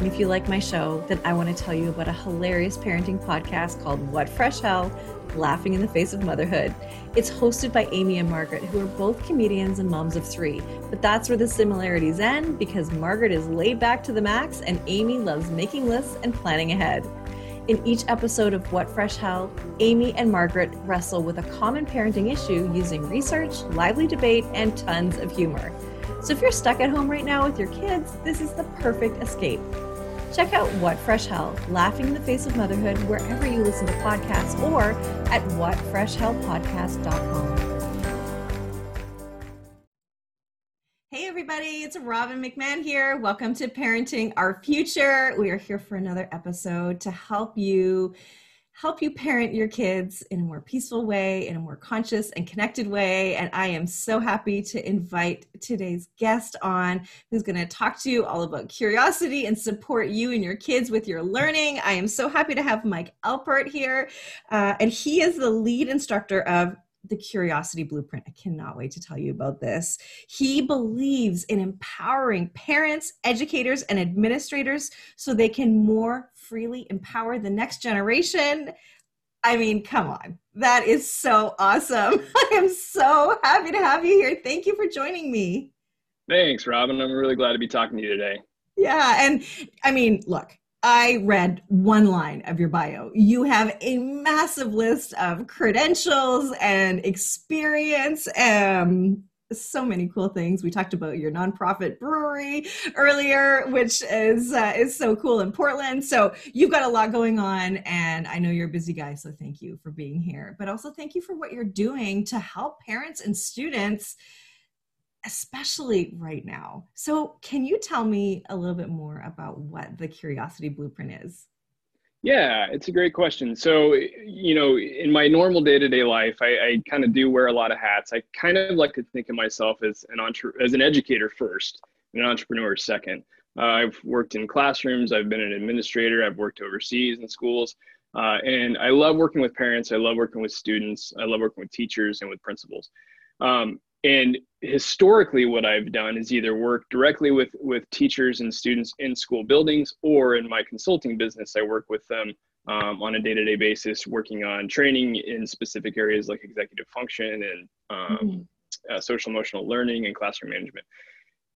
And if you like my show, then I want to tell you about a hilarious parenting podcast called What Fresh Hell Laughing in the Face of Motherhood. It's hosted by Amy and Margaret, who are both comedians and moms of three. But that's where the similarities end because Margaret is laid back to the max and Amy loves making lists and planning ahead. In each episode of What Fresh Hell, Amy and Margaret wrestle with a common parenting issue using research, lively debate, and tons of humor. So if you're stuck at home right now with your kids, this is the perfect escape. Check out What Fresh Hell, Laughing in the Face of Motherhood, wherever you listen to podcasts or at whatfreshhellpodcast.com. Hey, everybody, it's Robin McMahon here. Welcome to Parenting Our Future. We are here for another episode to help you help you parent your kids in a more peaceful way, in a more conscious and connected way. And I am so happy to invite today's guest on who's going to talk to you all about curiosity and support you and your kids with your learning. I am so happy to have Mike Alpert here. Uh, and he is the lead instructor of the Curiosity Blueprint. I cannot wait to tell you about this. He believes in empowering parents, educators, and administrators so they can more freely empower the next generation. I mean, come on. That is so awesome. I am so happy to have you here. Thank you for joining me. Thanks, Robin. I'm really glad to be talking to you today. Yeah. And I mean, look, I read one line of your bio. You have a massive list of credentials and experience. Um, so many cool things. We talked about your nonprofit brewery earlier, which is uh, is so cool in Portland. So you've got a lot going on, and I know you're a busy guy. So thank you for being here, but also thank you for what you're doing to help parents and students, especially right now. So can you tell me a little bit more about what the Curiosity Blueprint is? Yeah, it's a great question. So, you know, in my normal day-to-day life, I, I kind of do wear a lot of hats. I kind of like to think of myself as an entre- as an educator first, and an entrepreneur second. Uh, I've worked in classrooms. I've been an administrator. I've worked overseas in schools, uh, and I love working with parents. I love working with students. I love working with teachers and with principals. Um, and historically what i've done is either work directly with with teachers and students in school buildings or in my consulting business i work with them um, on a day-to-day basis working on training in specific areas like executive function and um, mm-hmm. uh, social emotional learning and classroom management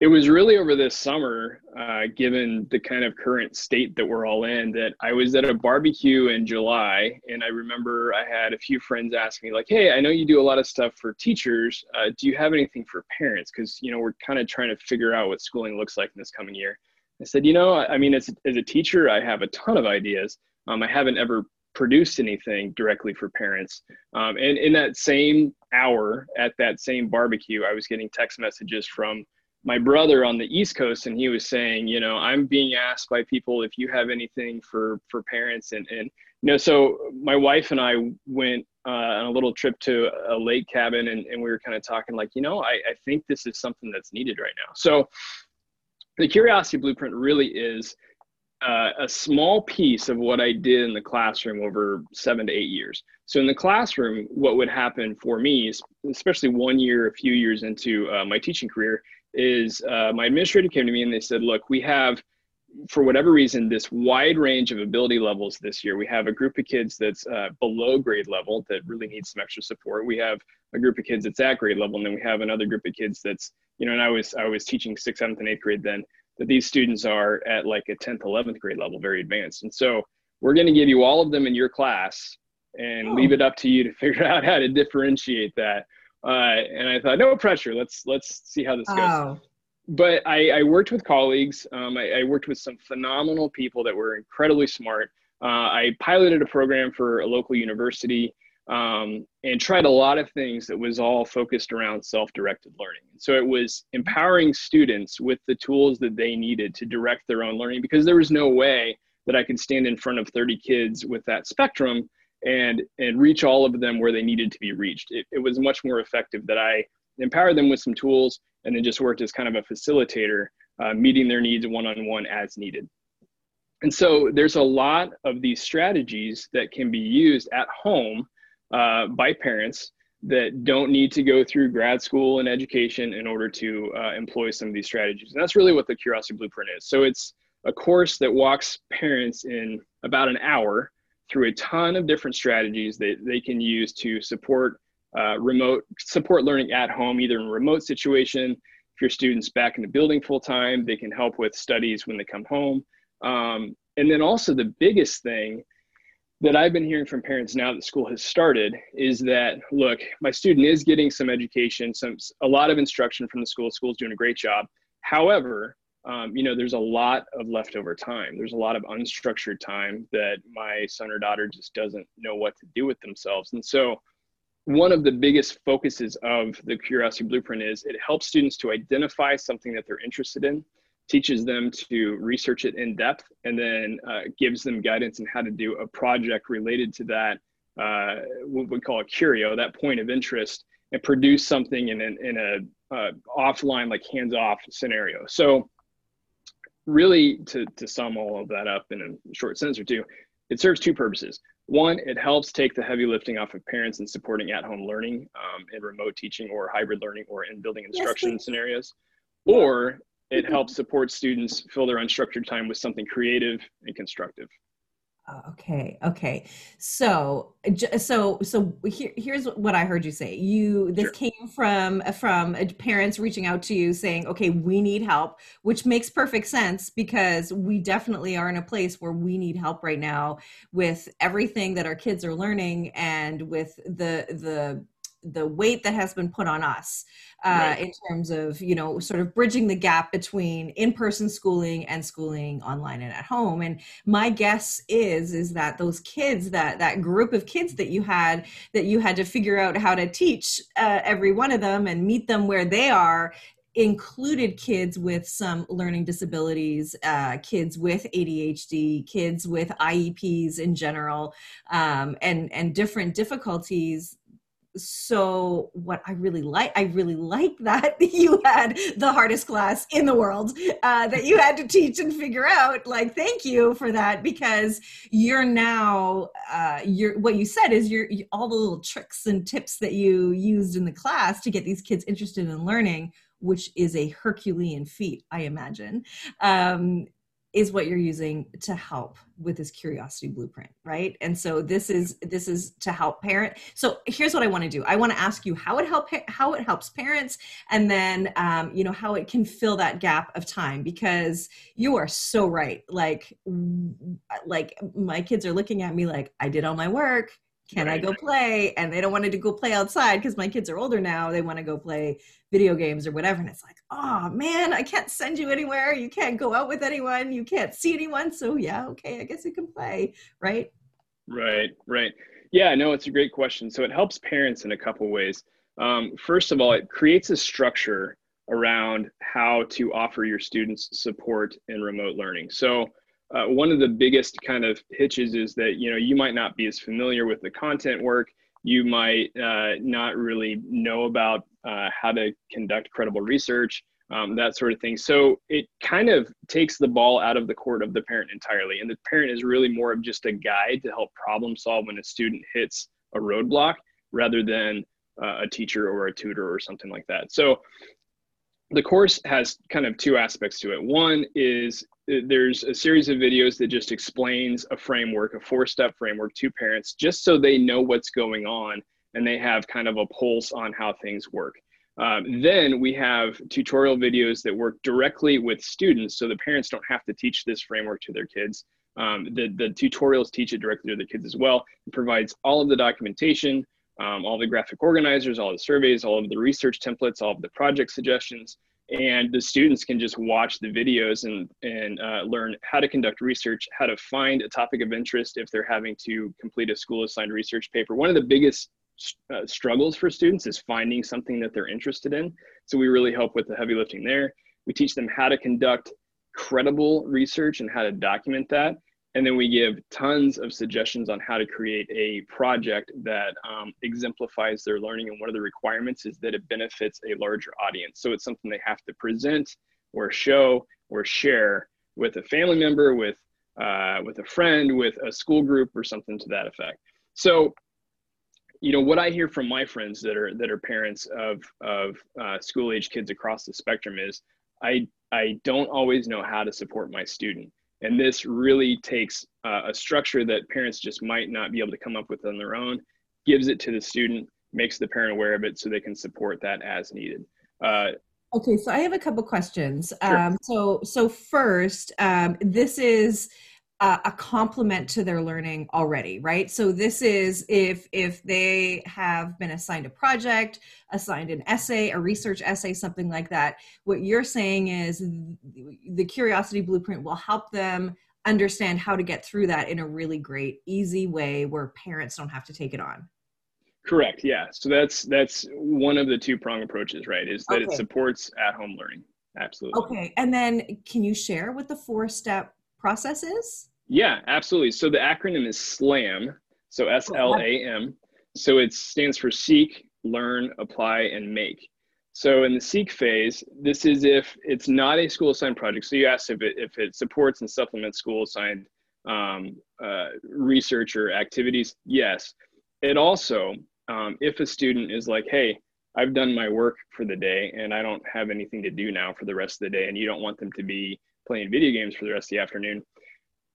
it was really over this summer, uh, given the kind of current state that we're all in, that I was at a barbecue in July, and I remember I had a few friends ask me, like, "Hey, I know you do a lot of stuff for teachers. Uh, do you have anything for parents? Because you know we're kind of trying to figure out what schooling looks like in this coming year." I said, "You know, I mean, as as a teacher, I have a ton of ideas. Um, I haven't ever produced anything directly for parents. Um, and in that same hour at that same barbecue, I was getting text messages from my brother on the east coast and he was saying you know i'm being asked by people if you have anything for for parents and and you know so my wife and i went uh, on a little trip to a lake cabin and, and we were kind of talking like you know I, I think this is something that's needed right now so the curiosity blueprint really is uh, a small piece of what I did in the classroom over seven to eight years. So in the classroom, what would happen for me, especially one year, a few years into uh, my teaching career, is uh, my administrator came to me and they said, look, we have, for whatever reason, this wide range of ability levels this year. We have a group of kids that's uh, below grade level that really needs some extra support. We have a group of kids that's at grade level, and then we have another group of kids that's, you know, and I was I was teaching sixth, seventh, and eighth grade then. That these students are at like a tenth, eleventh grade level, very advanced, and so we're going to give you all of them in your class and oh. leave it up to you to figure out how to differentiate that uh, and I thought, no pressure. Let's let's see how this goes. Oh. But I, I, worked with colleagues. Um, I, I, worked with some phenomenal people that were incredibly smart. Uh, I piloted a program for a local university um, and tried a lot of things that was all focused around self-directed learning. So it was empowering students with the tools that they needed to direct their own learning because there was no way that I could stand in front of 30 kids with that spectrum and and reach all of them where they needed to be reached. It, it was much more effective that I empower them with some tools and then just worked as kind of a facilitator, uh, meeting their needs one on one as needed. And so there's a lot of these strategies that can be used at home uh, by parents that don't need to go through grad school and education in order to uh, employ some of these strategies. And that's really what the Curiosity Blueprint is. So it's a course that walks parents in about an hour through a ton of different strategies that they can use to support uh, remote support learning at home, either in a remote situation. If your students back in the building full time, they can help with studies when they come home. Um, and then also the biggest thing that I've been hearing from parents now that school has started is that look, my student is getting some education, some a lot of instruction from the school. School's doing a great job. However, um, you know, there's a lot of leftover time. There's a lot of unstructured time that my son or daughter just doesn't know what to do with themselves. And so, one of the biggest focuses of the Curiosity Blueprint is it helps students to identify something that they're interested in, teaches them to research it in depth, and then uh, gives them guidance on how to do a project related to that, uh, what we call a curio, that point of interest, and produce something in, an, in a uh, offline, like hands-off scenario. So really to, to sum all of that up in a short sentence or two, it serves two purposes. One, it helps take the heavy lifting off of parents in supporting at-home learning um, in remote teaching or hybrid learning or in building instruction yes, scenarios. Or it helps support students fill their unstructured time with something creative and constructive. Uh, okay okay so so so here, here's what i heard you say you this sure. came from from parents reaching out to you saying okay we need help which makes perfect sense because we definitely are in a place where we need help right now with everything that our kids are learning and with the the the weight that has been put on us uh, right. in terms of you know sort of bridging the gap between in-person schooling and schooling online and at home and my guess is is that those kids that that group of kids that you had that you had to figure out how to teach uh, every one of them and meet them where they are included kids with some learning disabilities, uh, kids with ADHD, kids with IEPs in general, um, and and different difficulties so what i really like i really like that you had the hardest class in the world uh, that you had to teach and figure out like thank you for that because you're now uh, you're what you said is you're all the little tricks and tips that you used in the class to get these kids interested in learning which is a herculean feat i imagine. Um, is what you're using to help with this curiosity blueprint right? And so this is this is to help parent so here's what i want to do. I want to ask you how it help how it helps parents and then um, you know how it can fill that gap of time because you are so right. Like like my kids are looking at me like i did all my work can right. I go play? And they don't want to go play outside because my kids are older now. They want to go play video games or whatever. And it's like, oh man, I can't send you anywhere. You can't go out with anyone. You can't see anyone. So yeah, okay, I guess you can play, right? Right, right. Yeah, no, it's a great question. So it helps parents in a couple ways. Um, first of all, it creates a structure around how to offer your students support in remote learning. So uh, one of the biggest kind of hitches is that you know you might not be as familiar with the content work. You might uh, not really know about uh, how to conduct credible research um, that sort of thing. So it kind of takes the ball out of the court of the parent entirely. And the parent is really more of just a guide to help problem solve when a student hits a roadblock rather than uh, a teacher or a tutor or something like that. So the course has kind of two aspects to it. One is there's a series of videos that just explains a framework, a four step framework to parents, just so they know what's going on and they have kind of a pulse on how things work. Um, then we have tutorial videos that work directly with students so the parents don't have to teach this framework to their kids. Um, the, the tutorials teach it directly to the kids as well. It provides all of the documentation, um, all the graphic organizers, all the surveys, all of the research templates, all of the project suggestions, and the students can just watch the videos and and uh, learn how to conduct research how to find a topic of interest if they're having to complete a school assigned research paper. One of the biggest uh, struggles for students is finding something that they're interested in. So we really help with the heavy lifting there. We teach them how to conduct credible research and how to document that and then we give tons of suggestions on how to create a project that um, exemplifies their learning. And one of the requirements is that it benefits a larger audience. So it's something they have to present or show or share with a family member, with uh, with a friend, with a school group, or something to that effect. So, you know, what I hear from my friends that are that are parents of of uh, school age kids across the spectrum is, I I don't always know how to support my student. And this really takes uh, a structure that parents just might not be able to come up with on their own, gives it to the student, makes the parent aware of it so they can support that as needed. Uh, okay, so I have a couple questions. Sure. Um, so, so first, um, this is a, a complement to their learning already right? So this is if if they have been assigned a project assigned an essay a research essay something like that what you're saying is the curiosity blueprint will help them understand how to get through that in a really great easy way where parents don't have to take it on. Correct yeah. So that's that's one of the two prong approaches right is that okay. it supports at home learning. Absolutely. Okay and then can you share what the four step process is yeah, absolutely. So the acronym is SLAM. So S L A M. So it stands for seek, learn, apply, and make. So in the seek phase, this is if it's not a school assigned project. So you asked if it if it supports and supplements school assigned um, uh, research or activities. Yes. It also, um, if a student is like, hey, I've done my work for the day and I don't have anything to do now for the rest of the day, and you don't want them to be playing video games for the rest of the afternoon,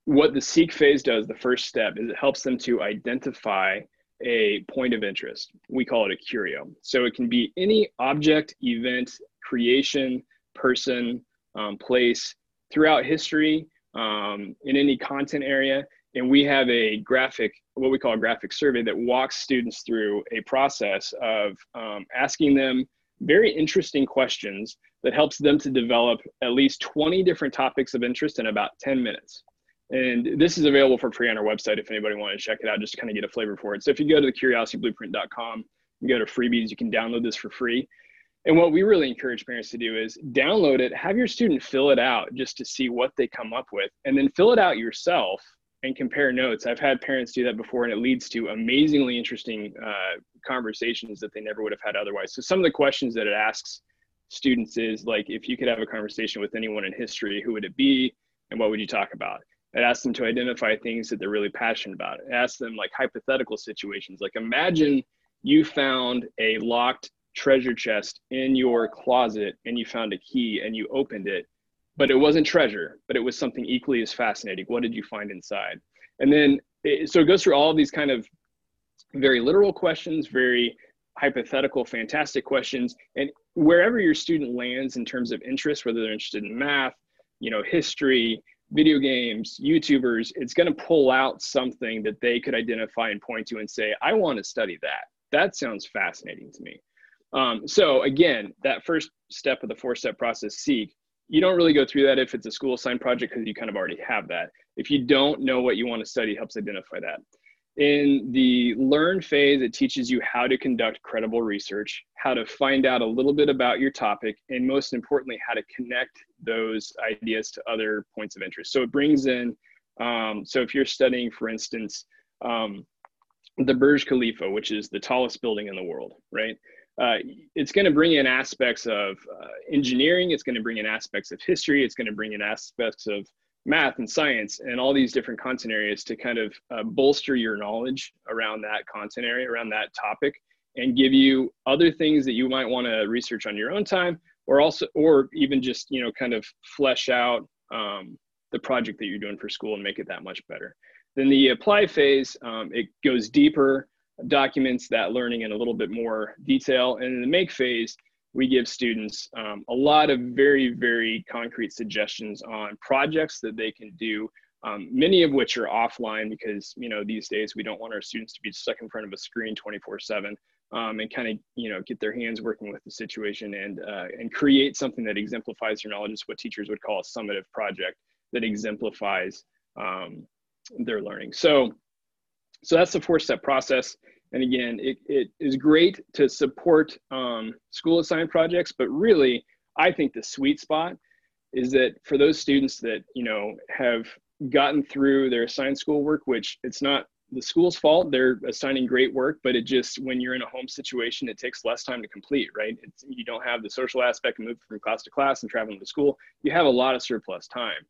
what the seek phase does, the first step, is it helps them to identify a point of interest. We call it a curio. So it can be any object, event, creation, person, um, place throughout history um, in any content area. And we have a graphic, what we call a graphic survey that walks students through a process of um, asking them very interesting questions that helps them to develop at least 20 different topics of interest in about 10 minutes. And this is available for free on our website if anybody wanted to check it out, just kind of get a flavor for it. So if you go to the curiosityblueprint.com and go to freebies, you can download this for free. And what we really encourage parents to do is download it, have your student fill it out just to see what they come up with, and then fill it out yourself and compare notes. I've had parents do that before, and it leads to amazingly interesting uh, conversations that they never would have had otherwise. So some of the questions that it asks students is like, if you could have a conversation with anyone in history, who would it be, and what would you talk about? It asks them to identify things that they're really passionate about. It asks them like hypothetical situations. Like imagine you found a locked treasure chest in your closet and you found a key and you opened it, but it wasn't treasure, but it was something equally as fascinating. What did you find inside? And then, it, so it goes through all of these kind of very literal questions, very hypothetical, fantastic questions. And wherever your student lands in terms of interest, whether they're interested in math, you know, history, video games, YouTubers, it's going to pull out something that they could identify and point to and say, I want to study that. That sounds fascinating to me. Um, so again, that first step of the four step process, seek, you don't really go through that if it's a school assigned project because you kind of already have that. If you don't know what you want to study, helps identify that. In the learn phase, it teaches you how to conduct credible research, how to find out a little bit about your topic, and most importantly, how to connect those ideas to other points of interest. So it brings in, um, so if you're studying, for instance, um, the Burj Khalifa, which is the tallest building in the world, right? Uh, it's going to bring in aspects of uh, engineering, it's going to bring in aspects of history, it's going to bring in aspects of math and science and all these different content areas to kind of uh, bolster your knowledge around that content area, around that topic, and give you other things that you might want to research on your own time, or also, or even just you know, kind of flesh out um, the project that you're doing for school and make it that much better. Then the apply phase, um, it goes deeper, documents that learning in a little bit more detail, and in the make phase, we give students um, a lot of very, very concrete suggestions on projects that they can do, um, many of which are offline because, you know, these days we don't want our students to be stuck in front of a screen 24 seven um, and kind of, you know, get their hands working with the situation and, uh, and create something that exemplifies their knowledge. It's what teachers would call a summative project that exemplifies um, their learning. So, so that's the four step process. And again, it, it is great to support um, school assigned projects, but really, I think the sweet spot is that for those students that you know have gotten through their assigned schoolwork, which it's not the school's fault. They're assigning great work, but it just when you're in a home situation, it takes less time to complete, right? It's, you don't have the social aspect of moving from class to class and traveling to school. You have a lot of surplus time.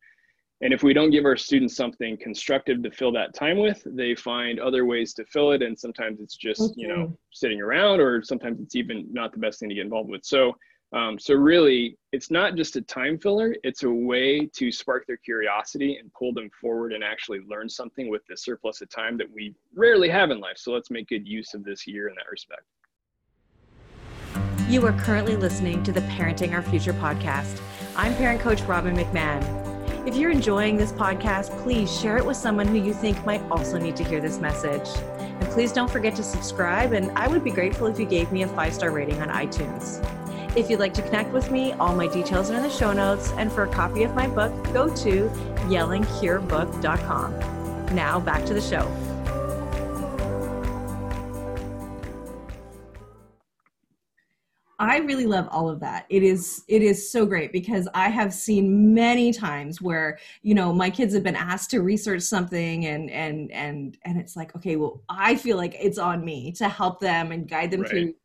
And if we don't give our students something constructive to fill that time with, they find other ways to fill it. And sometimes it's just, okay. you know, sitting around, or sometimes it's even not the best thing to get involved with. So um, so really, it's not just a time filler, it's a way to spark their curiosity and pull them forward and actually learn something with the surplus of time that we rarely have in life. So let's make good use of this year in that respect. You are currently listening to the Parenting Our Future podcast. I'm parent coach Robin McMahon. If you're enjoying this podcast, please share it with someone who you think might also need to hear this message. And please don't forget to subscribe, and I would be grateful if you gave me a five star rating on iTunes. If you'd like to connect with me, all my details are in the show notes. And for a copy of my book, go to yellingcurebook.com. Now back to the show. I really love all of that. It is it is so great because I have seen many times where you know my kids have been asked to research something and and and and it's like okay, well I feel like it's on me to help them and guide them right. through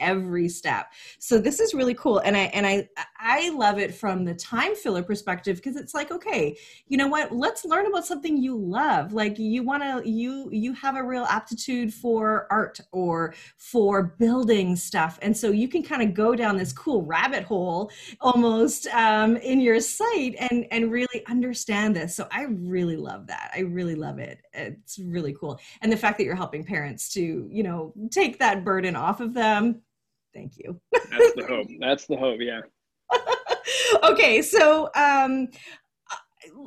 every step. So this is really cool and I and I I love it from the time filler perspective because it's like okay, you know what? Let's learn about something you love. Like you want to you you have a real aptitude for art or for building stuff and so you can kind of go down this cool rabbit hole almost um, in your site and and really understand this. So I really love that. I really love it. It's really cool. And the fact that you're helping parents to, you know, take that burden off of them Thank you. That's the hope. That's the hope. Yeah. okay, so um,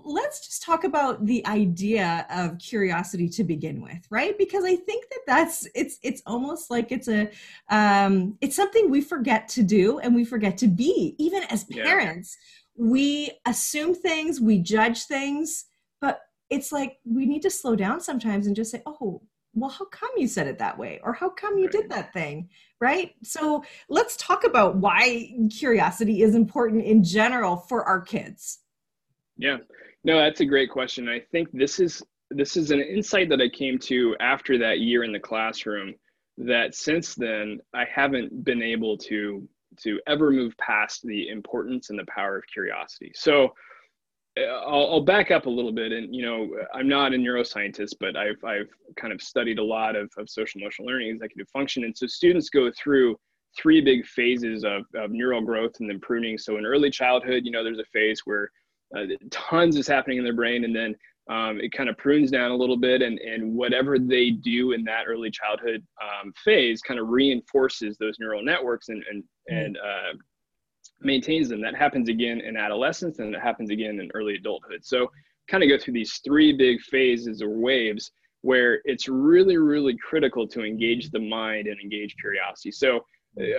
let's just talk about the idea of curiosity to begin with right because i think that that's it's it's almost like it's a um it's something we forget to do and we forget to be even as parents yeah. we assume things we judge things but it's like we need to slow down sometimes and just say oh well how come you said it that way? Or how come you did that thing? Right? So let's talk about why curiosity is important in general for our kids. Yeah. No that's a great question. I think this is this is an insight that i came to after that year in the classroom that since then i haven't been able to to ever move past the importance and the power of curiosity. So I'll, I'll, back up a little bit, and you know, I'm not a neuroscientist, but I've I've kind of studied a lot of, of social emotional learning, executive function, and so students go through three big phases of, of neural growth and then pruning. So in early childhood, you know, there's a phase where uh, tons is happening in their brain, and then um, it kind of prunes down a little bit, and and whatever they do in that early childhood um, phase kind of reinforces those neural networks and and and uh, maintains them. That happens again in adolescence and it happens again in early adulthood. So kind of go through these three big phases or waves where it's really, really critical to engage the mind and engage curiosity. So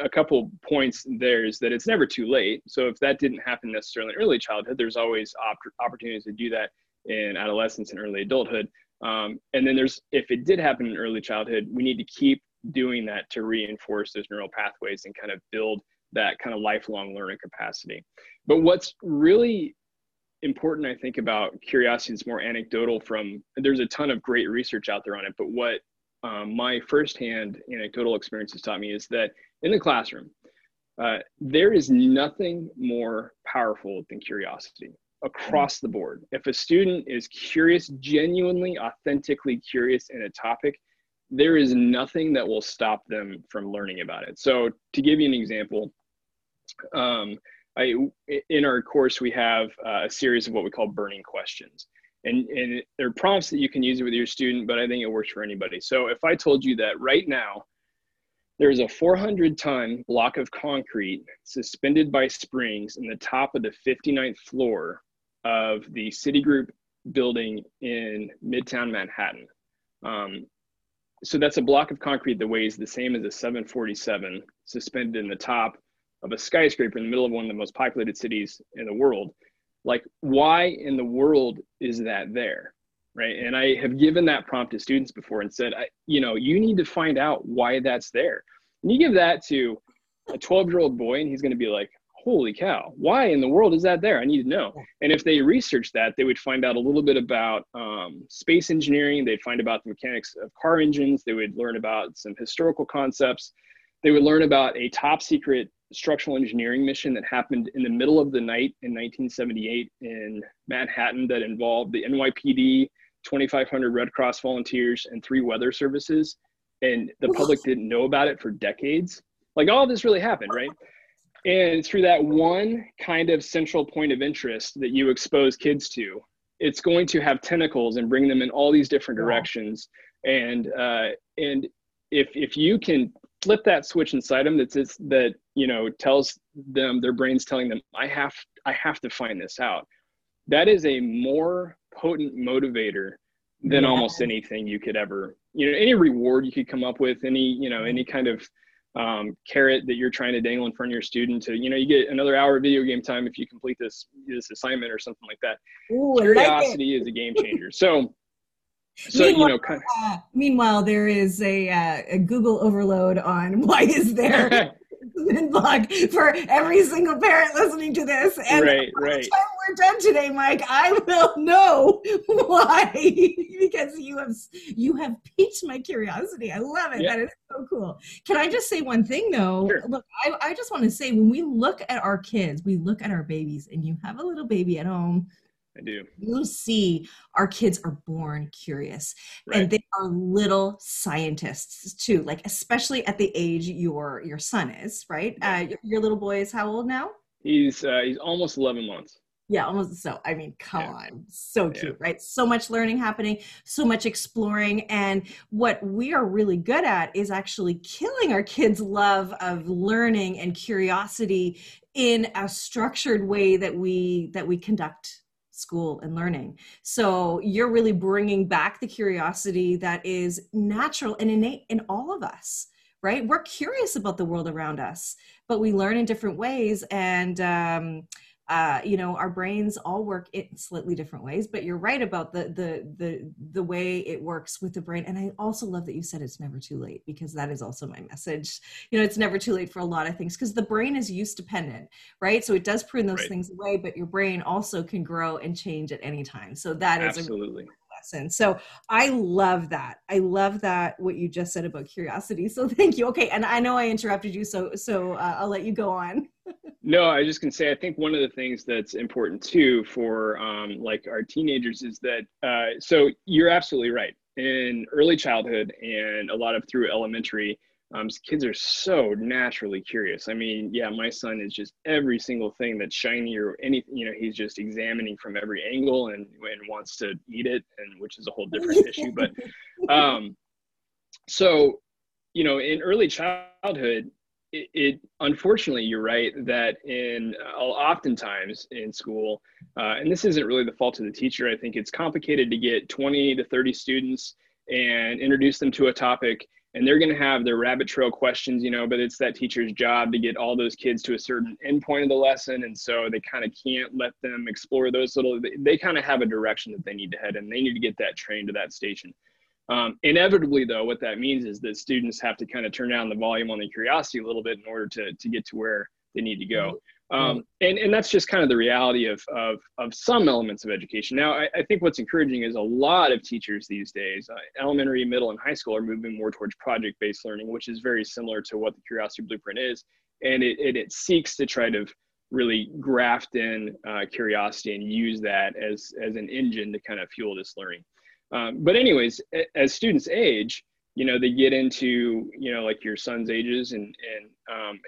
a couple points there is that it's never too late. So if that didn't happen necessarily in early childhood, there's always op- opportunities to do that in adolescence and early adulthood. Um, and then there's, if it did happen in early childhood, we need to keep doing that to reinforce those neural pathways and kind of build that kind of lifelong learning capacity. But what's really important, I think, about curiosity is more anecdotal from, there's a ton of great research out there on it, but what um, my firsthand anecdotal experience has taught me is that in the classroom, uh, there is nothing more powerful than curiosity across the board. If a student is curious, genuinely, authentically curious in a topic, there is nothing that will stop them from learning about it. So, to give you an example, um, I, in our course, we have uh, a series of what we call burning questions. And, and they're prompts that you can use with your student, but I think it works for anybody. So if I told you that right now, there's a 400 ton block of concrete suspended by springs in the top of the 59th floor of the Citigroup building in Midtown Manhattan. Um, so that's a block of concrete that weighs the same as a 747 suspended in the top of a skyscraper in the middle of one of the most populated cities in the world like why in the world is that there right and i have given that prompt to students before and said I, you know you need to find out why that's there and you give that to a 12 year old boy and he's going to be like holy cow, why in the world is that there? I need to know. And if they research that, they would find out a little bit about um, space engineering. They'd find about the mechanics of car engines. They would learn about some historical concepts. They would learn about a top secret structural engineering mission that happened in the middle of the night in 1978 in Manhattan that involved the NYPD, 2,500 Red Cross volunteers, and three weather services. And the public didn't know about it for decades. Like all this really happened, right? And through that one kind of central point of interest that you expose kids to, it's going to have tentacles and bring them in all these different directions. And uh, and if if you can flip that switch inside them that's that you know tells them their brains telling them i have i have to find this out. That is a more potent motivator than yeah. almost anything you could ever you know any reward you could come up with any you know any kind of um, carrot that you're trying to dangle in front of your student to you know you get another hour of video game time if you complete this this assignment or something like that. Ooh, curiosity like is a game changer. So so meanwhile, you know, kind of, uh, meanwhile, there is a, uh, a Google overload on why is there blog for every single parent listening to this. And right, by right. the time we're done today, Mike, I will know why because you have you have piqued my curiosity. I love it. That is so cool. Can I just say one thing though? Sure. Look, I, I just want to say when we look at our kids, we look at our babies, and you have a little baby at home I do. You see, our kids are born curious right. and they are little scientists too, like especially at the age your your son is, right? Uh, your, your, little boy is how old now? He's uh, he's almost 11 months. Yeah, almost so. I mean, come yeah. on. So cute, yeah. right? So much learning happening, so much exploring. And what we are really good at is actually killing our kids' love of learning and curiosity in a structured way that we that we conduct school and learning. So you're really bringing back the curiosity that is natural and innate in all of us, right? We're curious about the world around us, but we learn in different ways. And um, uh, you know our brains all work in slightly different ways but you're right about the the the the way it works with the brain. And i also love that you said it's never too late because that is also my message. You know it's never too late for a lot of things because the brain is use dependent right? So it does prune those right. things away but your brain also can grow and change at any time. So that is absolutely lesson. So I love that. I love that what you just said about curiosity. So thank you. Okay, and I know I interrupted you, so so uh, I'll let you go on. no, I just can say I think one of the things that's important too for um, like our teenagers is that. Uh, so you're absolutely right. In early childhood and a lot of through elementary, um, kids are so naturally curious. I mean, yeah, my son is just every single thing that's shiny or anything, you know, he's just examining from every angle and, and wants to eat it, and which is a whole different issue. But um, so, you know, in early childhood, it, it, unfortunately you're right that in uh, oftentimes in school uh, and this isn't really the fault of the teacher i think it's complicated to get 20 to 30 students and introduce them to a topic and they're going to have their rabbit trail questions you know but it's that teacher's job to get all those kids to a certain endpoint of the lesson and so they kind of can't let them explore those little they, kind of have a direction that they need to head and they need to get that train to that station. Um, inevitably though what that means is that students have to kind of turn down the volume on the curiosity a little bit in order to, to get to where they need to go um, and, and that's just kind of the reality of, of, of some elements of education. Now, I, I think what's encouraging is a lot of teachers these days, uh, elementary, middle, and high school, are moving more towards project based learning, which is very similar to what the Curiosity Blueprint is. And it, it, it seeks to try to really graft in uh, curiosity and use that as, as an engine to kind of fuel this learning. Um, but, anyways, as students age, you know, they get into, you know, like your son's ages and, and um,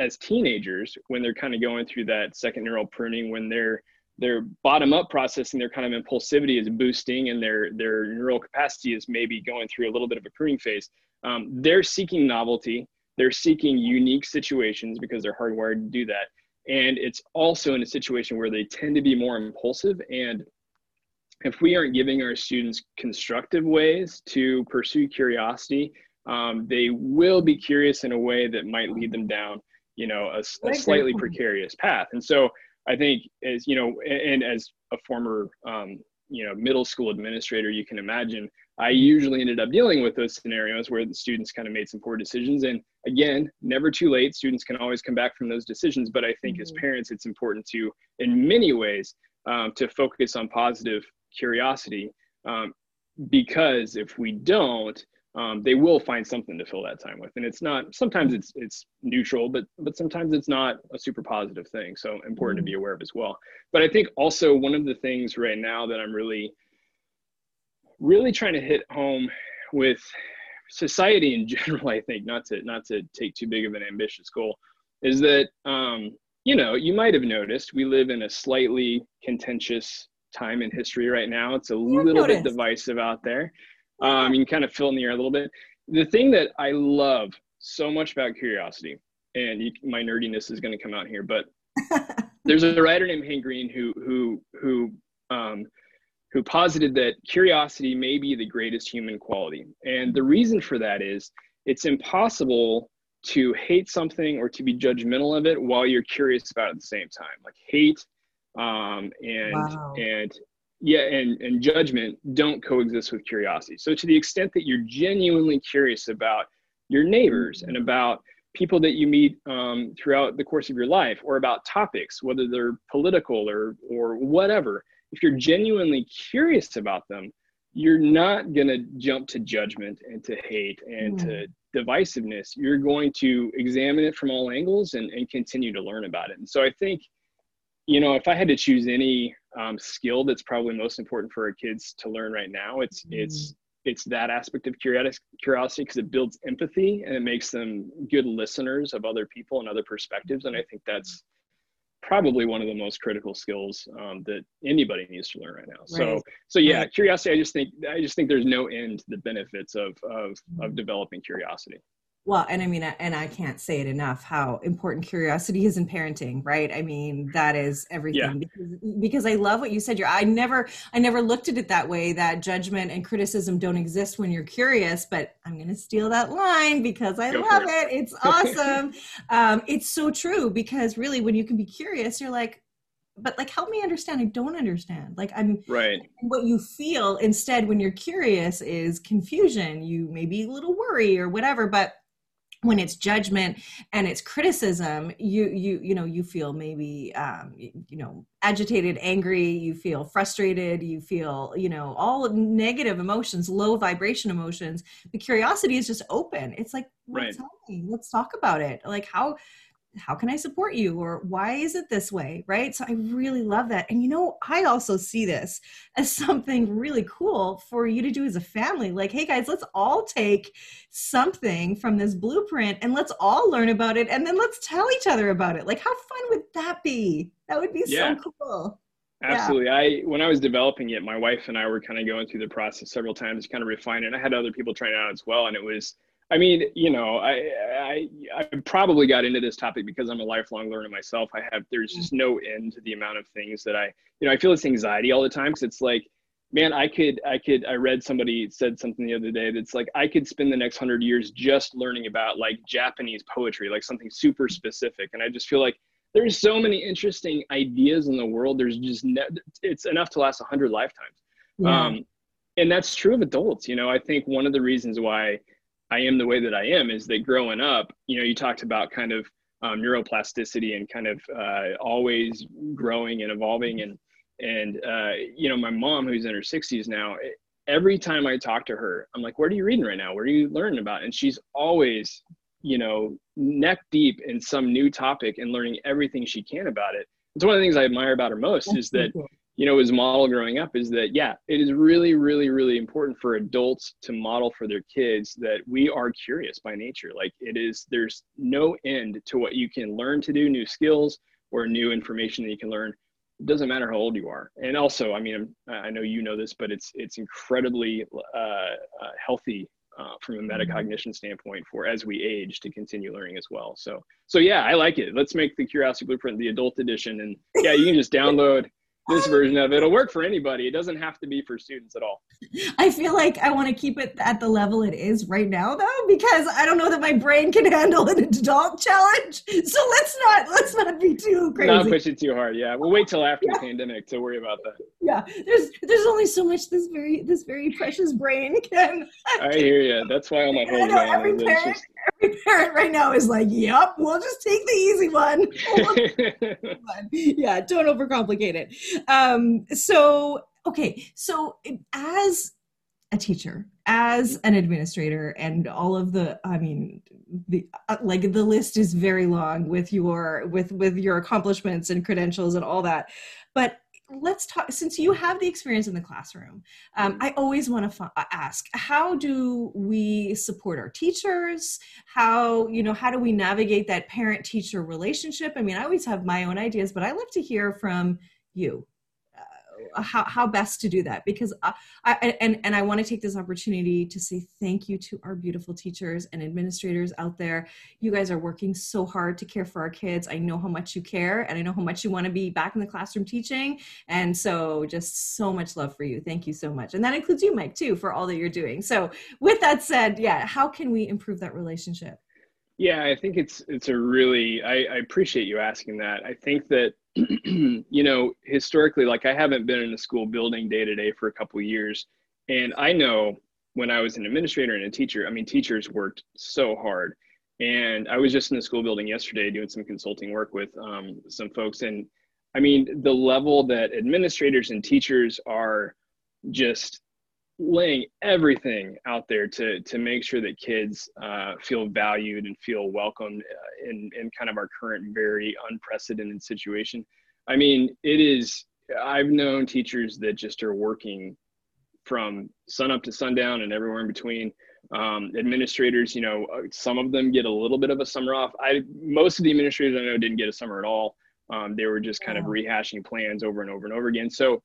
as teenagers when they're kind of going through that second neural pruning when their their bottom up processing their kind of impulsivity is boosting and their their neural capacity is maybe going through a little bit of a pruning phase um, they're seeking novelty they're seeking unique situations because they're hardwired to do that. And it's also in a situation where they tend to be more impulsive and if we aren't giving our students constructive ways to pursue curiosity um, they will be curious in a way that might lead them down you know a, a slightly precarious path and so i think as you know and, as a former um, you know middle school administrator you can imagine I usually ended up dealing with those scenarios where the students kind of made some poor decisions. And again, never too late. Students can always come back from those decisions. But I think mm-hmm. as parents, it's important to, in many ways, um, to focus on positive curiosity. Um, because if we don't, um, they will find something to fill that time with. And it's not sometimes it's it's neutral but but sometimes it's not a super positive thing. So important mm-hmm. to be aware of as well. But i think also one of the things right now that i'm really really trying to hit home with society in general i think not to not to take too big of an ambitious goal is that um, you know you might have noticed we live in a slightly contentious time in history right now. It's a little bit divisive out there um, you can kind of fill in the air a little bit the thing that i love so much about curiosity and you, my nerdiness is going to come out here but there's a writer named hank green who who who um, who posited that curiosity may be the greatest human quality. And the reason for that is it's impossible to hate something or to be judgmental of it while you're curious about it at the same time. Like hate um, and wow. and yeah, and, and judgment don't coexist with curiosity. So to the extent that you're genuinely curious about your neighbors and about people that you meet um, throughout the course of your life or about topics, whether they're political or or whatever, if you're genuinely curious about them, you're not going to jump to judgment and to hate and mm. to divisiveness. You're going to examine it from all angles and, and continue to learn about it. And so I think, you know, if I had to choose any um, skill that's probably most important for our kids to learn right now, it's mm. it's it's that aspect of curiosity because it builds empathy and it makes them good listeners of other people and other perspectives. And I think that's probably one of the most critical skills um, that anybody needs to learn right now. Right. So, so yeah, right. curiosity. I just think I just think there's no end to the benefits of of of developing curiosity. Well, and I mean, and I can't say it enough how important curiosity is in parenting, right? I mean, that is everything yeah. because, because I love what you said. You're, I never, I never looked at it that way. That judgment and criticism don't exist when you're curious. But I'm going to steal that line because I Go love it. it. It's awesome. um, it's so true because really, when you can be curious, you're like, but like help me understand i don't understand like i'm right what you feel instead when you're curious is confusion you may be a little worry or whatever but when it's judgment and it's criticism you you you know you feel maybe um, you know agitated angry you feel frustrated you feel you know all negative emotions low vibration emotions. The curiosity is just open. It's like right. tell me let's talk about it. Like how how can I support you? Or why is it this way? Right. So I really love that. And you know, I also see this as something really cool for you to do as a family. Like, hey guys, let's all take something from this blueprint and let's all learn about it and then let's tell each other about it. Like, how fun would that be? That would be yeah. so cool. Absolutely. Yeah. I when I was developing it, my wife and I were kind of going through the process several times kind of refining. it. I had other people trying it out as well. And it was I mean, you know, I, I I probably got into this topic because I'm a lifelong learner myself. I have there's just no end to the amount of things that I, you know, I feel this anxiety all the time because it's like, man, I could I could I read somebody said something the other day that's like I could spend the next hundred years just learning about like Japanese poetry, like something super specific, and I just feel like there's so many interesting ideas in the world. There's just ne- it's enough to last a hundred lifetimes. Yeah. Um, and that's true of adults. You know, I think one of the reasons why I am the way that I am is that growing up, you know, you talked about kind of um, neuroplasticity and kind of uh, always growing and evolving. And, and uh, you know, my mom, who's in her 60s now, every time I talk to her, I'm like, what are you reading right now? What are you learning about? And she's always, you know, neck deep in some new topic and learning everything she can about it. It's one of the things I admire about her most is that you know, his model growing up is that, yeah, it is really, really, really important for adults to model for their kids that we are curious by nature. Like it is, there's no end to what you can learn to do, new skills or new information that you can learn. It doesn't matter how old you are. And also, I mean, i know you know this, but it's, it's incredibly uh, uh, healthy uh, from a mm-hmm. metacognition standpoint for as we age to continue learning as well. So, so yeah, I like it. Let's make the Curiosity Blueprint the adult edition, and yeah, you can just download this version of it. It'll work for anybody. It doesn't have to be for students at all. I feel like I want to keep it at the level it is right now though, because I don't know that my brain can handle an adult challenge. So let's not let's not be too crazy. Not push it too hard. Yeah. We'll wait till after yeah. the pandemic to worry about that. Yeah. There's there's only so much this very this very precious brain can I hear you. That's why all my whole every parent, just... every parent right now is like, Yep, we'll just take the easy one. yeah, don't overcomplicate it. Um, so okay, so as a teacher, as an administrator, and all of the, I mean, the uh, like the list is very long with your with with your accomplishments and credentials and all that. But let's talk since you have the experience in the classroom um, i always want to f- ask how do we support our teachers? How you know how do we navigate that parent teacher relationship? I mean i always have my own ideas but i love to hear from you how, how best to do that because I, I and and I want to take this opportunity to say thank you to our beautiful teachers and administrators out there. You guys are working so hard to care for our kids. I know how much you care and I know how much you want to be back in the classroom teaching. And so just so much love for you. Thank you so much. And that includes you, Mike, too, for all that you're doing. So with that said, yeah, how can we improve that relationship? Yeah, I think it's it's a really I, I appreciate you asking that. I think that you know, historically, like I haven't been in a school building day to day for a couple years. And I know when I was an administrator and a teacher, I mean, teachers worked so hard. And I was just in the school building yesterday doing some consulting work with um, some folks. And I mean, the level that administrators and teachers are just laying everything out there to to make sure that kids uh, feel valued and feel welcomed uh, in in kind of our current very unprecedented situation. I mean, it is. I've known teachers that just are working from sun up to sundown and everywhere in between. Um, administrators, you know, uh, some of them get a little bit of a summer off. I most of the administrators I know didn't get a summer at all. Um, they were just kind of rehashing plans over and over and over again. So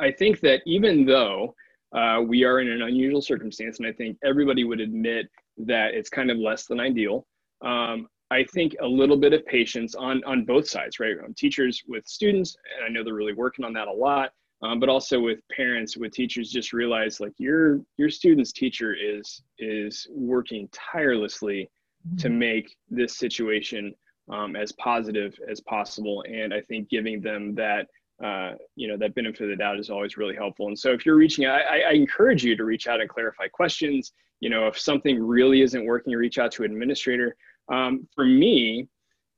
I think that even though uh, we are in an unusual circumstance, and I think everybody would admit that it's kind of less than ideal. Um, I think a little bit of patience on on both sides, right? Um, teachers with students, and I know they're really working on that a lot, um, but also with parents, with teachers, just realize like your your student's teacher is is working tirelessly to mm-hmm. make this situation um, as positive as possible, and I think giving them that uh, you know that benefit of the doubt is always really helpful. And so if you're reaching out I, I, encourage you to reach out and clarify questions. You know if something really isn't working reach out to an administrator. Um, for me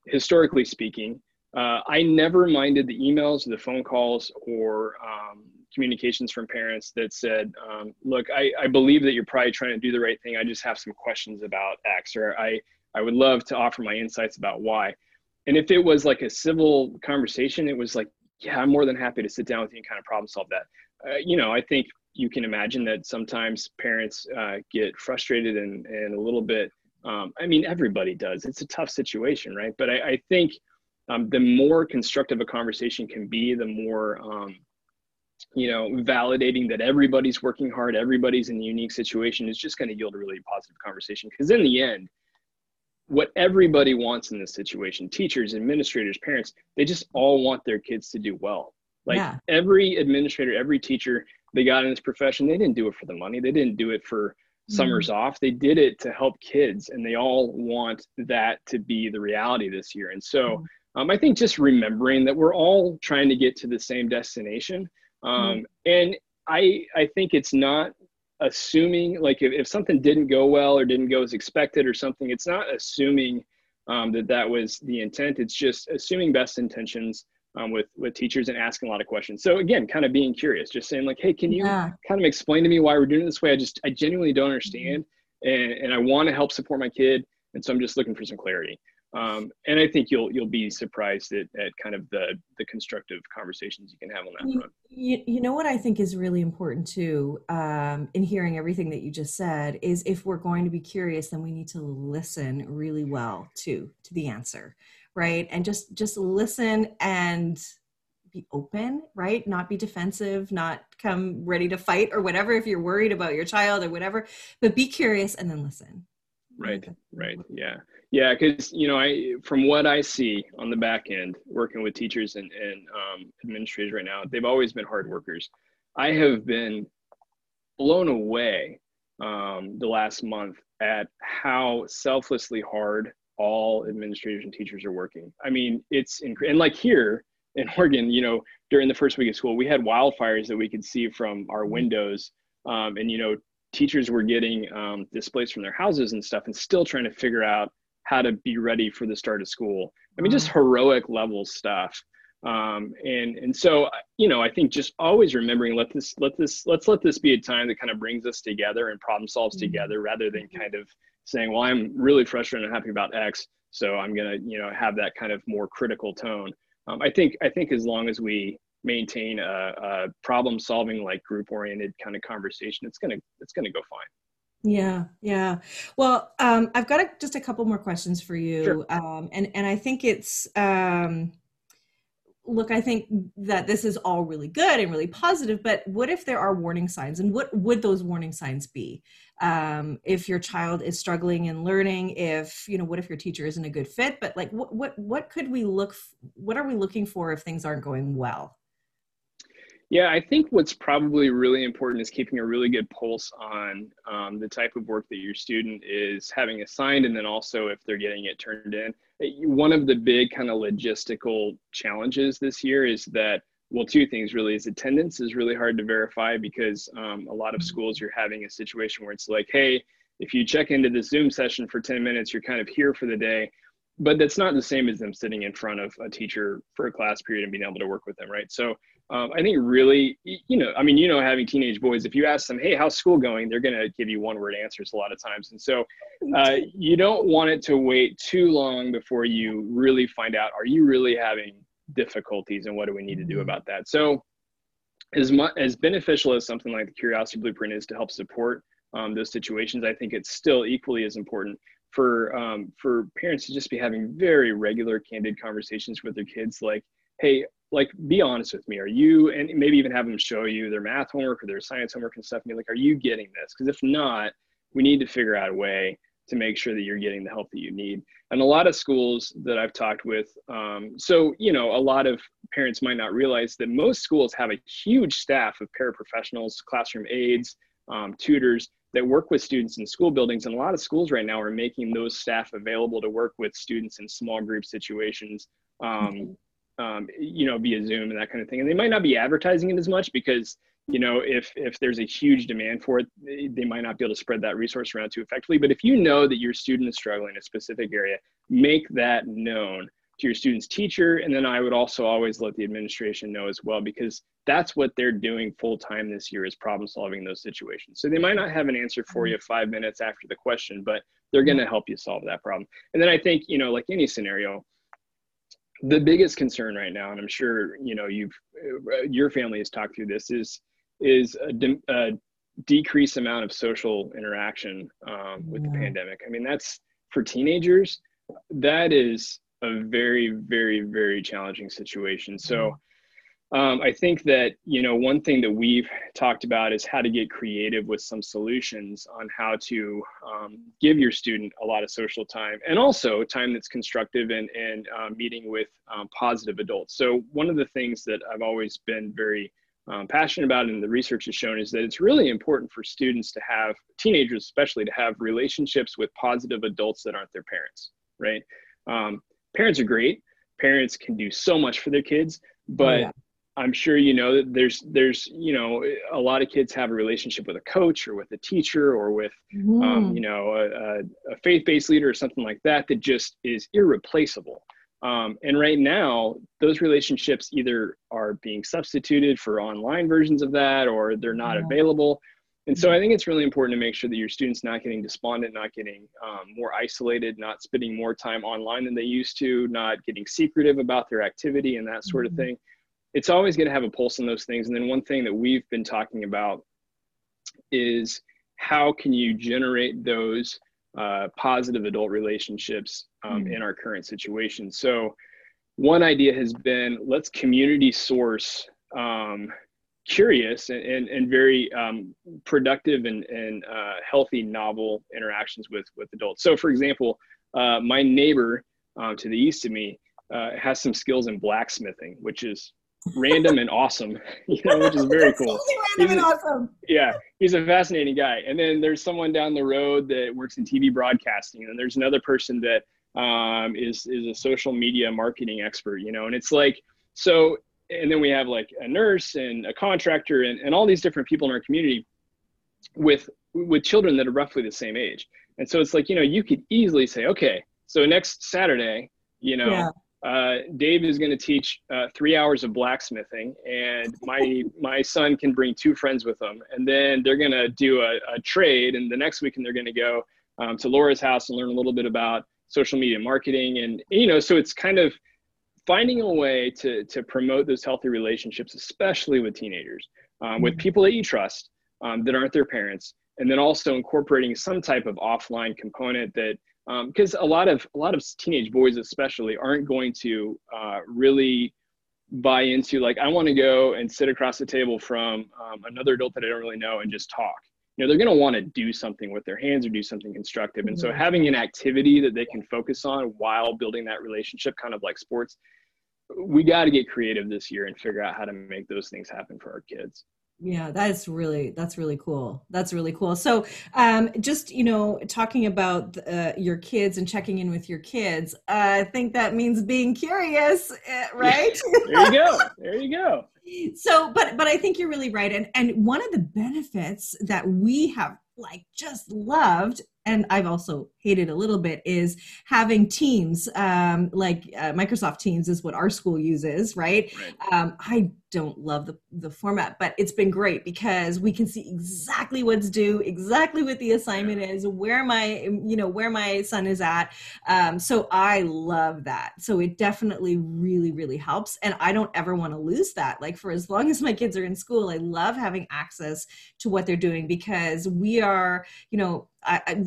historically speaking uh, i never minded the emails the phone calls or um, communications from parents that said um, look I, I believe that you're probably trying to do the right thing. I just have some questions about x or i i would love to offer my insights about why and if it was like a civil conversation it was like yeah, I'm more than happy to sit down with you and kind of problem solve that. Uh, you know, I think you can imagine that sometimes parents uh, get frustrated and, and a little bit, um, I mean, everybody does. It's a tough situation, right? But I, I think um, the more constructive a conversation can be, the more, um, you know, validating that everybody's working hard, everybody's in a unique situation is just going to yield a really positive conversation. Because in the end, what everybody wants in this situation teachers administrators parents they just all want their kids to do well like yeah. every administrator every teacher they got in this profession they didn't do it for the money they didn't do it for summers mm-hmm. off they did it to help kids and they all want that to be the reality this year and so mm-hmm. um, i think just remembering that we're all trying to get to the same destination um, mm-hmm. and i i think it's not assuming like if, if something didn't go well or didn't go as expected or something it's not assuming um, that that was the intent. It's just assuming best intentions um, with with teachers and asking a lot of questions. So again kind of being curious just saying like hey can you yeah. kind of explain to me why we're doing it this way? I just i genuinely don't understand and and i want to help support my kid and so i'm just looking for some clarity um, and I think you'll you'll be surprised at, at kind of the the constructive conversations you can have on that front. You, you know what I think is really important too um, in hearing everything that you just said is if we're going to be curious, then we need to listen really well to to the answer, right? And just just listen and be open, right? Not be defensive, not come ready to fight or whatever if you're worried about your child or whatever, but be curious and then listen Right, right, yeah, yeah. Because you know, I from what I see on the back end, working with teachers and, and um, administrators right now, they've always been hard workers. I have been blown away um, the last month at how selflessly hard all administrators and teachers are working. I mean, it's inc- and like here in Oregon, you know, during the first week of school, we had wildfires that we could see from our windows, um, and you know, teachers were getting um, displaced from their houses and stuff, and still trying to figure out how to be ready for the start of school. I mean, just heroic level stuff. Um, and and so you know, I think just always remembering let this let this let's let this be a time that kind of brings us together and problem solves mm-hmm. together, rather than kind of saying, well, I'm really frustrated and happy about X, so I'm gonna you know have that kind of more critical tone. Um, I think I think as long as we maintain a, a problem solving like group oriented kind of conversation, it's gonna it's gonna go fine. Yeah, yeah. Well, um, I've got a, just a couple more questions for you, sure. um, and and I think it's um, look, I think that this is all really good and really positive, but what if there are warning signs and what would those warning signs be? Um, if your child is struggling in learning, if, you know, what if your teacher isn't a good fit, but like what, what, what could we look, what are we looking for if things aren't going well? Yeah, I think what's probably really important is keeping a really good pulse on um, the type of work that your student is having assigned, and then also if they're getting it turned in. One of the big kind of logistical challenges this year is that, well, two things really is attendance is really hard to verify because um, a lot of schools you're having a situation where it's like, hey, if you check into the Zoom session for 10 minutes, you're kind of here for the day but that's not the same as them sitting in front of a teacher for a class period and being able to work with them, right? So um, I think really, you know, I mean, you know, having teenage boys, if you ask them, hey, how's school going? They're going to give you one word answers a lot of times. And so uh, you don't want it to wait too long before you really find out, are you really having difficulties and what do we need to do mm-hmm. about that? So as much as beneficial as something like the Curiosity Blueprint is to help support um, those situations, I think it's still equally as important for um, for parents to just be having very regular, candid conversations with their kids, like, hey, like be honest with me. Are you and maybe even have them show you their math homework or their science homework and stuff and be like are you getting this? Because if not we need to figure out a way to make sure that you're getting the help that you need. And a lot of schools that i've talked with um, so you know a lot of parents might not realize that most schools have a huge staff of paraprofessionals classroom aides um, tutors that work with students in school buildings and a lot of schools right now are making those staff available to work with students in small group situations. Um, um, you know, via Zoom and that kind of thing. And they might not be advertising it as much because, you know, if if there's a huge demand for it, they, they might not be able to spread that resource around too effectively. But if you know that your student is struggling in a specific area, make that known to your student's teacher. And then I would also always let the administration know as well, because that's what they're doing full time this year is problem solving those situations. So they might not have an answer for mm-hmm. you five minutes after the question, but they're going to help you solve that problem. And then I think, you know, like any scenario, the biggest concern right now, and I'm sure you know you've uh, your family has talked through this, is is a, de- a decreased amount of social interaction um, with yeah. the pandemic. I mean, that's for teenagers. That is a very, very, very challenging situation. So um, I think that you know one thing that we've talked about is how to get creative with some solutions on how to um, give your student a lot of social time and also time that's constructive and and uh, meeting with um, positive adults. So one of the things that I've always been very um, passionate about and the research has shown is that it's really important for students to have teenagers especially to have relationships with positive adults that aren't their parents. Right? Um, parents are great. Parents can do so much for their kids, but oh, yeah I'm sure you know that there's there's you know a lot of kids have a relationship with a coach or with a teacher or with mm. um, you know a, a, faith-based leader or something like that that just is irreplaceable. Um, and right now, those relationships either are being substituted for online versions of that or they're not yeah. available. And so I think it's really important to make sure that your students not getting despondent, not getting um, more isolated, not spending more time online than they used to, not getting secretive about their activity and that sort mm-hmm. of thing it's always going to have a pulse on those things. And then one thing that we've been talking about is how can you generate those uh, positive adult relationships um, mm-hmm. in our current situation. So one idea has been let's community source um, curious and, and, and very um, productive and, and uh, healthy novel interactions with with adults so for example uh, my neighbor um, to the east of me uh, has some skills in blacksmithing which is random and awesome you know which is very cool. random and awesome. Yeah he's a fascinating guy. And then there's someone down the road that works in tv broadcasting and there's another person that um, is is a social media marketing expert you know and it's like so and then we have like a nurse and a contractor and, and all these different people in our community with with children that are roughly the same age. And so it's like you know you could easily say okay so next saturday you know yeah. Uh, dave is going to teach uh, three hours of blacksmithing and my my son can bring two friends with them and then they're going to do a, a, trade and the next weekend they're going to go um, to laura's house and learn a little bit about social media marketing and you know so it's kind of finding a way to to promote those healthy relationships, especially with teenagers, um, with mm-hmm. people that you trust um, that aren't their parents, and then also incorporating some type of offline component that because um, a lot of a lot of teenage boys especially aren't going to uh, really buy into like I want to go and sit across the table from um, another adult that I don't really know and just talk. You know, they're going to want to do something with their hands or do something constructive. And so mm-hmm. having an activity that they can focus on while building that relationship, kind of like sports, we got to get creative this year and figure out how to make those things happen for our kids yeah that's really that's really cool. That's really cool. So um just you know talking about uh, your kids and checking in with your kids uh, i think that means being curious eh, right? There you go. There you go. So but but i think you're really right. And and one of the benefits that we have like just loved and I've also hated a little bit is having teams um, like uh, Microsoft Teams is what our school uses, right? right. Um, I don't love the, the format, but it's been great because we can see exactly what's due, exactly what the assignment is, where my, you know, where my son is at. Um, so I love that. So it definitely really, really helps. And I don't ever want to lose that. Like for as long as my kids are in school, I love having access to what they're doing because we are, you know, I, I,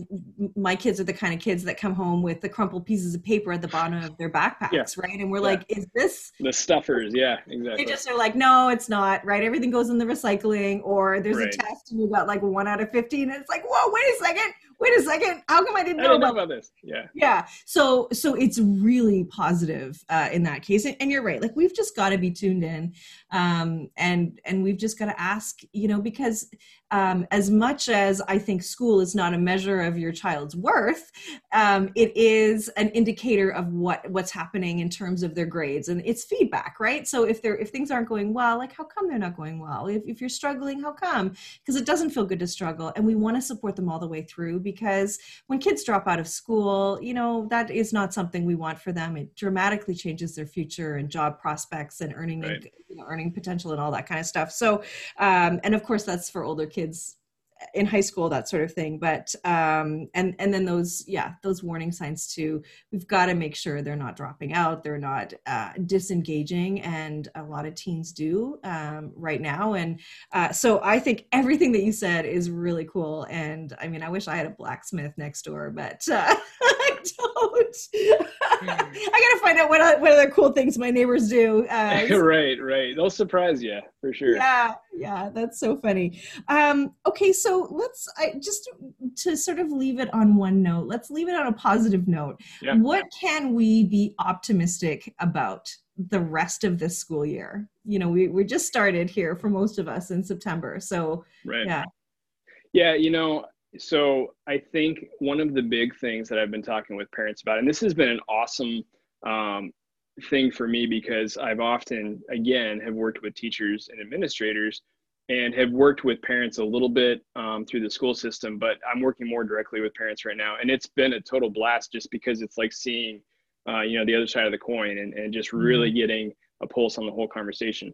my kids are the kind of kids that come home with the crumpled pieces of paper at the bottom of their backpacks, yeah. right? And we're yeah. like, "Is this the stuffers?" Yeah, exactly. They just are like, no, it's not, right? Everything goes in the recycling, or there's right. a test and you got like one out of 15. And it's like, whoa, wait a second, wait a second. How come I didn't, I know, didn't about, know, about, this? Yeah. Yeah. So, so it's really positive uh, in that case. And, and you're right. Like we've just got to be tuned in. Um, and, and we've just got to ask, you know, because um, as much as I think school is not a measure of your child's worth, um, it is an indicator of what what's happening in terms of their grades, and it's feedback, right? So if they're if things aren't going well, like how come they're not going well? If if you're struggling, how come? Because it doesn't feel good to struggle, and we want to support them all the way through. Because when kids drop out of school, you know that is not something we want for them. It dramatically changes their future and job prospects and earning right. You know, earning potential and all that kind of stuff. So, um, and of course that's for older kids kids in high school that sort of thing. But um and and then those yeah those warning signs too. We've got to make sure they're not dropping out they're not uh, disengaging and a lot of teens do um, right now. And uh, so i think everything that you said is really cool. And i mean i wish i had a blacksmith next door but uh, i don't. I gotta find out what, what other cool things my neighbors do uh, right right. They'll surprise you for sure. Yeah yeah that's so funny. Um okay so let's I, just to sort of leave it on one note let's leave it on a positive note. Yeah. what can we be optimistic about the rest of this school year? You know we, we just started here for most of us in september so right. yeah. Yeah you know so i think one of the big things that i've been talking with parents about and this has been an awesome um, thing for me because I've often, again, have worked with teachers and administrators and have worked with parents a little bit um, through the school system, but I'm working more directly with parents right now. And it's been a total blast just because it's like seeing, uh, you know, the other side of the coin and, and just really mm-hmm. getting a pulse on the whole conversation.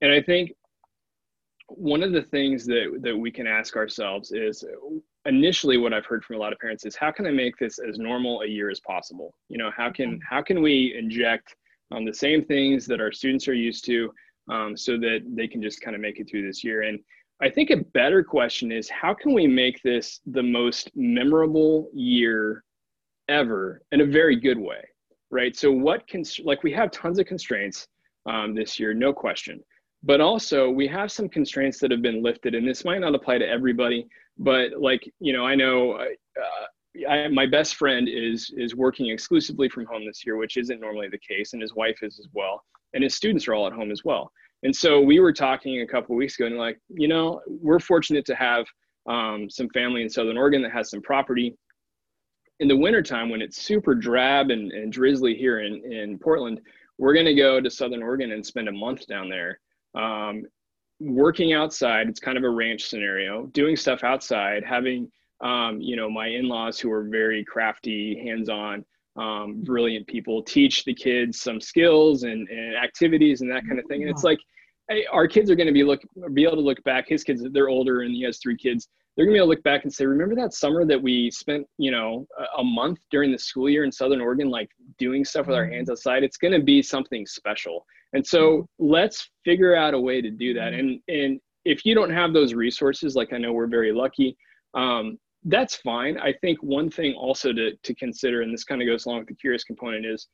And I think one of the things that, that we can ask ourselves is initially what I've heard from a lot of parents is how can I make this as normal a year as possible? You know, how can, mm-hmm. how can we inject um, the same things that our students are used to um, so that they can just kind of make it through this year. And I think a better question is how can we make this the most memorable year ever in a very good way, right? So what can, like we have tons of constraints um, this year, no question. but also we have some constraints that have been lifted and this might not apply to everybody but like you know i know uh, I, my best friend is is working exclusively from home this year which isn't normally the case and his wife is as well and his students are all at home as well. And so we were talking a couple weeks ago and like you know we're fortunate to have um, some family in southern oregon that has some property. In the wintertime when it's super drab and, and drizzly here in, in portland we're going to go to southern oregon and spend a month down there um, working outside. It's kind of a ranch scenario doing stuff outside having um, you know my in-laws who are very crafty hands-on um, brilliant people teach the kids some skills and, and activities and that kind of thing and it's like hey, our kids are going to be look be able to look back his kids they're older and he has three kids they're going to be able to look back and say remember that summer that we spent you know a, a month during the school year in southern oregon like doing stuff with our hands mm-hmm. outside it's going to be something special and so mm-hmm. let's figure out a way to do that. And and if you don't have those resources, like I know we're very lucky, um, that's fine. I think one thing also to to consider, and this kind of goes along with the curious component, is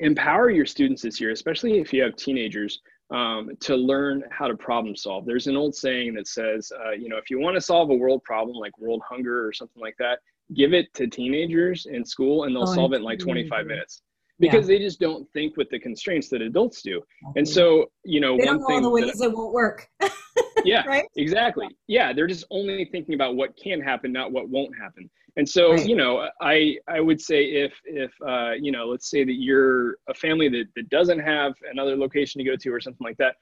empower your students this year, especially if you have teenagers, um, to learn how to problem solve. There's an old saying that says, uh, you know, if you want to solve a world problem like world hunger or something like that, give it to teenagers in school and they'll oh, solve it in like 25 minutes because yeah. they just don't think with the constraints that adults do. And so, you know, they one don't thing the ways that, it won't work. yeah, right? exactly. Yeah, they're just only thinking about what can happen, not what won't happen. And so, right. you know, I I would say if if uh, you know, let's say that you're a family that, that doesn't have another location to go to or something like that,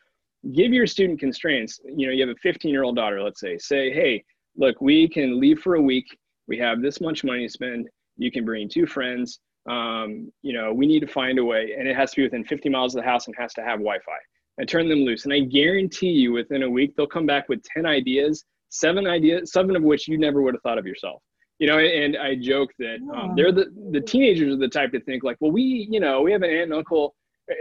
give your student constraints. You know, you have a 15 year old daughter, let's say, say, hey, look, we can leave for a week. We have this much money to spend. You can bring two friends um, you know, we need to find a way, and it has to be within 50 miles of the house and has to have Wi-Fi. And turn them loose, and I guarantee you, within a week, they'll come back with 10 ideas, seven ideas, seven of which you never would have thought of yourself. You know, and I joke that um, they're the the teenagers are the type to think like, well, we, you know, we have an aunt and uncle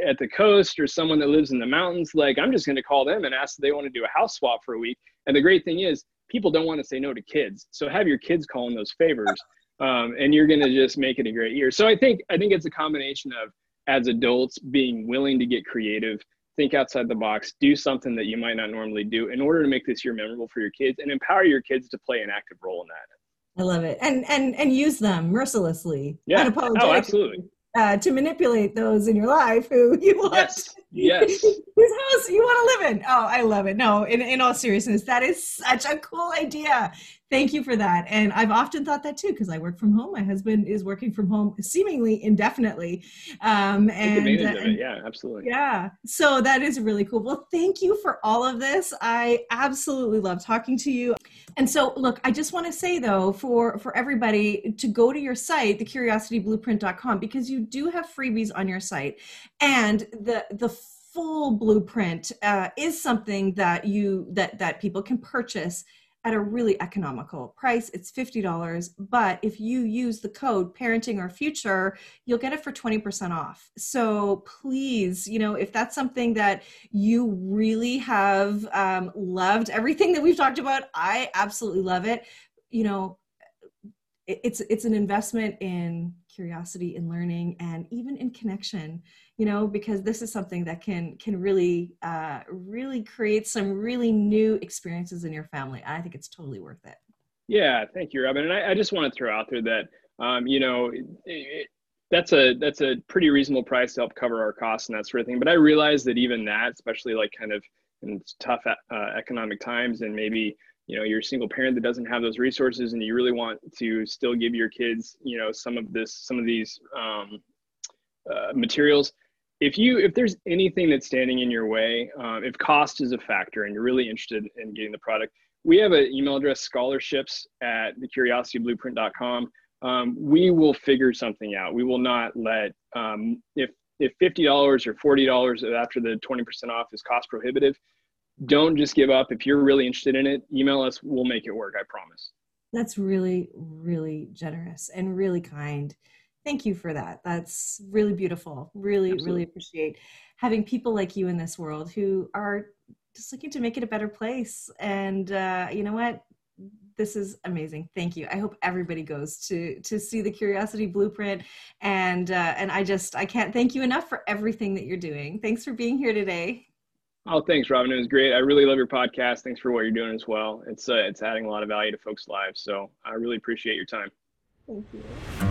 at the coast or someone that lives in the mountains. Like, I'm just going to call them and ask if they want to do a house swap for a week. And the great thing is, people don't want to say no to kids, so have your kids calling those favors um, and you're going to just make it a great year. So I think I think it's a combination of as adults being willing to get creative, think outside the box, do something that you might not normally do in order to make this year memorable for your kids, and empower your kids to play an active role in that. I love it, and and and use them mercilessly. Yeah. Oh, absolutely. Uh, to manipulate those in your life who you want. Yes. Yes. Whose house you want to live in. Oh i love it. No in, in all seriousness that is such a cool idea thank you for that. And i've often thought that too because i work from home. My husband is working from home seemingly indefinitely um and, uh, and yeah absolutely. Yeah. So that is really cool. Well thank you for all of this. I absolutely love talking to you. And so look i just want to say though for for everybody to go to your site thecuriosityblueprint.com because you do have freebies on your site. And the the full blueprint uh, is something that you that that people can purchase at a really economical price. It's $50, but if you use the code parenting our future, you'll get it for 20% off. So please, you know, if that's something that you really have um, loved everything that we've talked about, I absolutely love it. You know, it's it's an investment in curiosity in learning and even in connection you know because this is something that can can really uh, really create some really new experiences in your family. I think it's totally worth it. Yeah thank you robin. And i, I just want to throw out there that um, you know it, it, that's a that's a pretty reasonable price to help cover our costs and that sort of thing. But i realize that even that especially like kind of in tough uh, economic times and maybe you know you're a single parent that doesn't have those resources and you really want to still give your kids you know some of this some of these um, uh, materials if you if there's anything that's standing in your way um, if cost is a factor and you're really interested in getting the product we have an email address scholarships at thecuriosityblueprint.com um, we will figure something out we will not let um, if if $50 or $40 after the 20% off is cost prohibitive don't just give up. If you're really interested in it, email us. We'll make it work. I promise. That's really, really generous and really kind. Thank you for that. That's really beautiful. Really, Absolutely. really appreciate having people like you in this world who are just looking to make it a better place. And uh, you know what? This is amazing. Thank you. I hope everybody goes to to see the Curiosity Blueprint, and uh, and I just I can't thank you enough for everything that you're doing. Thanks for being here today. Oh, thanks, Robin. It was great. I really love your podcast. Thanks for what you're doing as well. It's uh, it's adding a lot of value to folks' lives. So I really appreciate your time. Thank you.